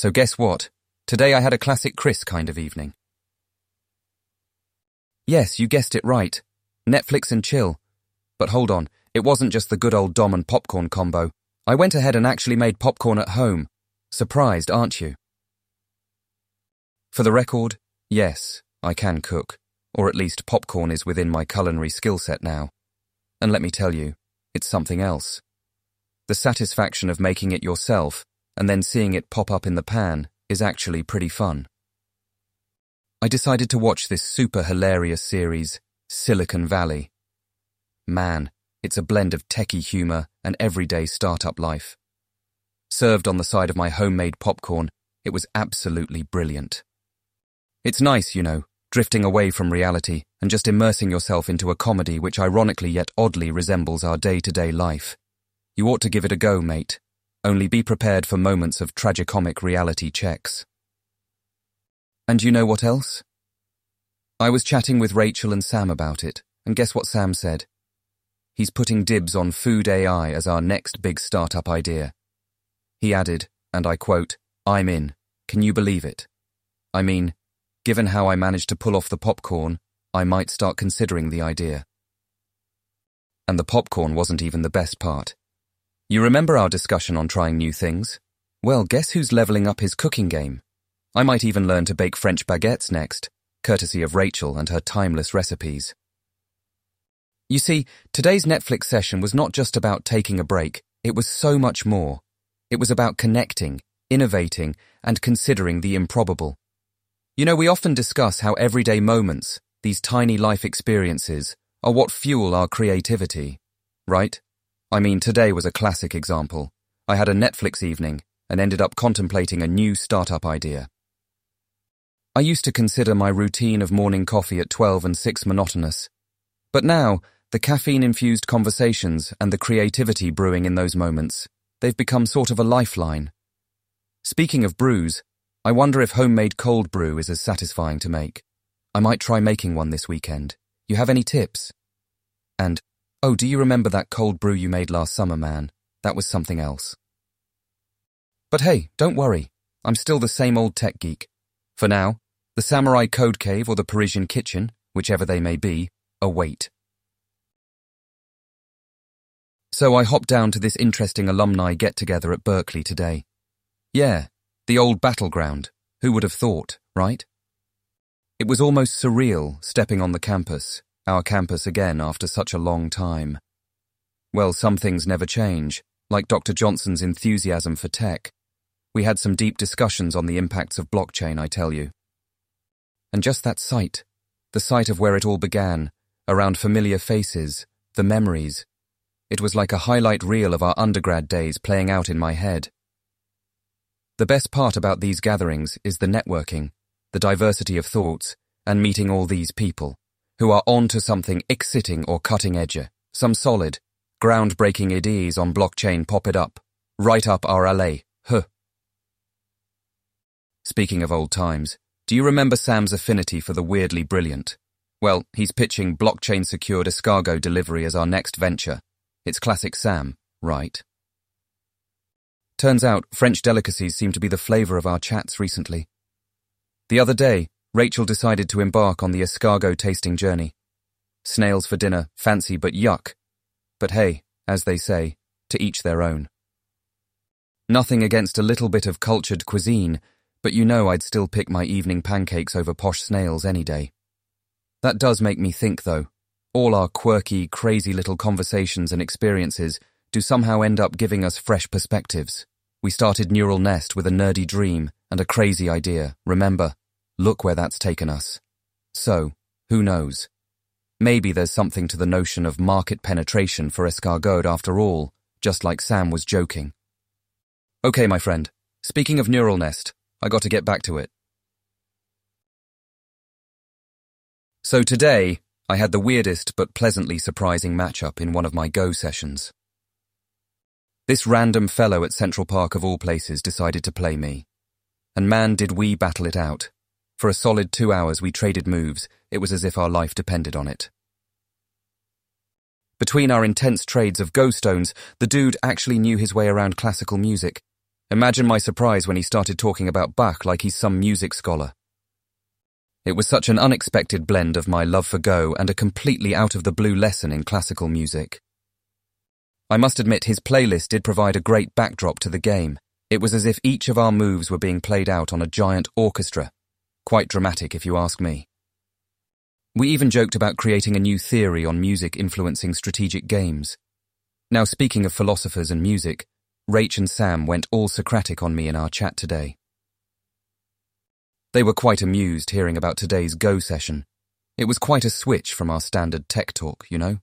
So guess what? Today I had a classic Chris kind of evening. Yes, you guessed it right. Netflix and chill. But hold on, it wasn't just the good old Dom and popcorn combo. I went ahead and actually made popcorn at home. Surprised, aren't you? For the record, yes, I can cook, or at least popcorn is within my culinary skill set now. And let me tell you, it's something else. The satisfaction of making it yourself and then seeing it pop up in the pan is actually pretty fun. I decided to watch this super hilarious series, Silicon Valley. Man, it's a blend of techie humour and everyday startup life. Served on the side of my homemade popcorn, it was absolutely brilliant. It's nice, you know, drifting away from reality and just immersing yourself into a comedy which ironically yet oddly resembles our day-to-day life. You ought to give it a go, mate. Only be prepared for moments of tragicomic reality checks. And you know what else? I was chatting with Rachel and Sam about it, and guess what Sam said? He's putting dibs on Food AI as our next big startup idea. He added, and I quote, I'm in. Can you believe it? I mean, given how I managed to pull off the popcorn, I might start considering the idea. And the popcorn wasn't even the best part. You remember our discussion on trying new things? Well, guess who's leveling up his cooking game? I might even learn to bake French baguettes next, courtesy of Rachel and her timeless recipes. You see, today's Netflix session was not just about taking a break, it was so much more. It was about connecting, innovating, and considering the improbable. You know, we often discuss how everyday moments, these tiny life experiences, are what fuel our creativity, right? I mean, today was a classic example. I had a Netflix evening and ended up contemplating a new startup idea. I used to consider my routine of morning coffee at 12 and 6 monotonous. But now, the caffeine-infused conversations and the creativity brewing in those moments, they've become sort of a lifeline. Speaking of brews, I wonder if homemade cold brew is as satisfying to make. I might try making one this weekend. You have any tips? And, oh, do you remember that cold brew you made last summer, man? That was something else. But hey, don't worry. I'm still the same old tech geek. For now, the Samurai Code Cave or the Parisian Kitchen, whichever they may be, await. So I hopped down to this interesting alumni get-together at Berkeley today. Yeah, the old battleground. Who would have thought, right? It was almost surreal stepping on the campus, our campus again after such a long time. Well, some things never change, like Dr. Johnson's enthusiasm for tech. We had some deep discussions on the impacts of blockchain, I tell you. And just that site, the site of where it all began, around familiar faces, the memories, it was like a highlight reel of our undergrad days playing out in my head. The best part about these gatherings is the networking, the diversity of thoughts, and meeting all these people, who are on to something exciting or cutting edge, some solid, groundbreaking ideas on blockchain pop it up, right up our alley, huh. Speaking of old times, do you remember Sam's affinity for the weirdly brilliant? Well, he's pitching blockchain secured escargot delivery as our next venture, it's classic Sam, right? Turns out French delicacies seem to be the flavour of our chats recently. The other day, Rachel decided to embark on the escargot tasting journey. Snails for dinner, fancy but yuck. But hey, as they say, to each their own. Nothing against a little bit of cultured cuisine, but you know I'd still pick my evening pancakes over posh snails any day. That does make me think, though. All our quirky, crazy little conversations and experiences do somehow end up giving us fresh perspectives. We started Neural Nest with a nerdy dream and a crazy idea, remember? Look where that's taken us. So, who knows? Maybe there's something to the notion of market penetration for escargot after all, just like Sam was joking. Okay, my friend, speaking of Neural Nest, I got to get back to it. So today, I had the weirdest but pleasantly surprising matchup in one of my Go sessions. This random fellow at Central Park of all places decided to play me. And man did we battle it out. For a solid two hours we traded moves, it was as if our life depended on it. Between our intense trades of Go stones, the dude actually knew his way around classical music, Imagine my surprise when he started talking about Bach like he's some music scholar. It was such an unexpected blend of my love for Go and a completely out of the blue lesson in classical music. I must admit his playlist did provide a great backdrop to the game. It was as if each of our moves were being played out on a giant orchestra. Quite dramatic if you ask me. We even joked about creating a new theory on music influencing strategic games. Now speaking of philosophers and music, Rach and Sam went all Socratic on me in our chat today. They were quite amused hearing about today's Go session. It was quite a switch from our standard tech talk, you know?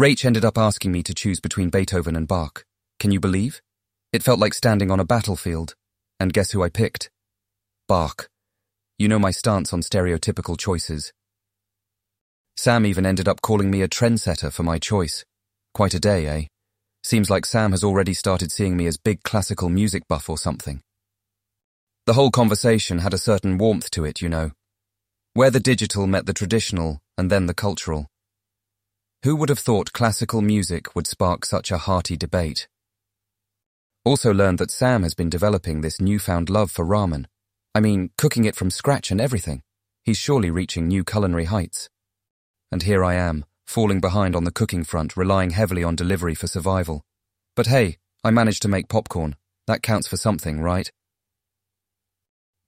Rach ended up asking me to choose between Beethoven and Bach. Can you believe? It felt like standing on a battlefield. And guess who I picked? Bach. You know my stance on stereotypical choices. Sam even ended up calling me a trendsetter for my choice. Quite a day, eh? Seems like Sam has already started seeing me as big classical music buff or something. The whole conversation had a certain warmth to it, you know. Where the digital met the traditional and then the cultural. Who would have thought classical music would spark such a hearty debate? Also learned that Sam has been developing this newfound love for ramen. I mean, cooking it from scratch and everything. He's surely reaching new culinary heights. And here I am, falling behind on the cooking front, relying heavily on delivery for survival. But hey, I managed to make popcorn. That counts for something, right?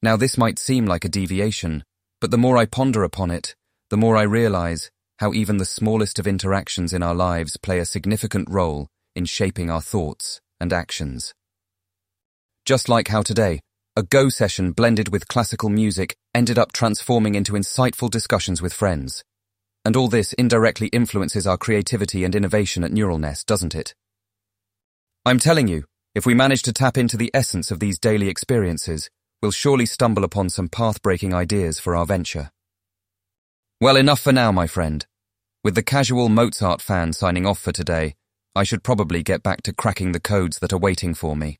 Now this might seem like a deviation, but the more I ponder upon it, the more I realize how even the smallest of interactions in our lives play a significant role in shaping our thoughts and actions. Just like how today, a Go session blended with classical music ended up transforming into insightful discussions with friends. And all this indirectly influences our creativity and innovation at Neural Nest, doesn't it? I'm telling you, if we manage to tap into the essence of these daily experiences, we'll surely stumble upon some path-breaking ideas for our venture. Well, enough for now, my friend. With the casual Mozart fan signing off for today, I should probably get back to cracking the codes that are waiting for me.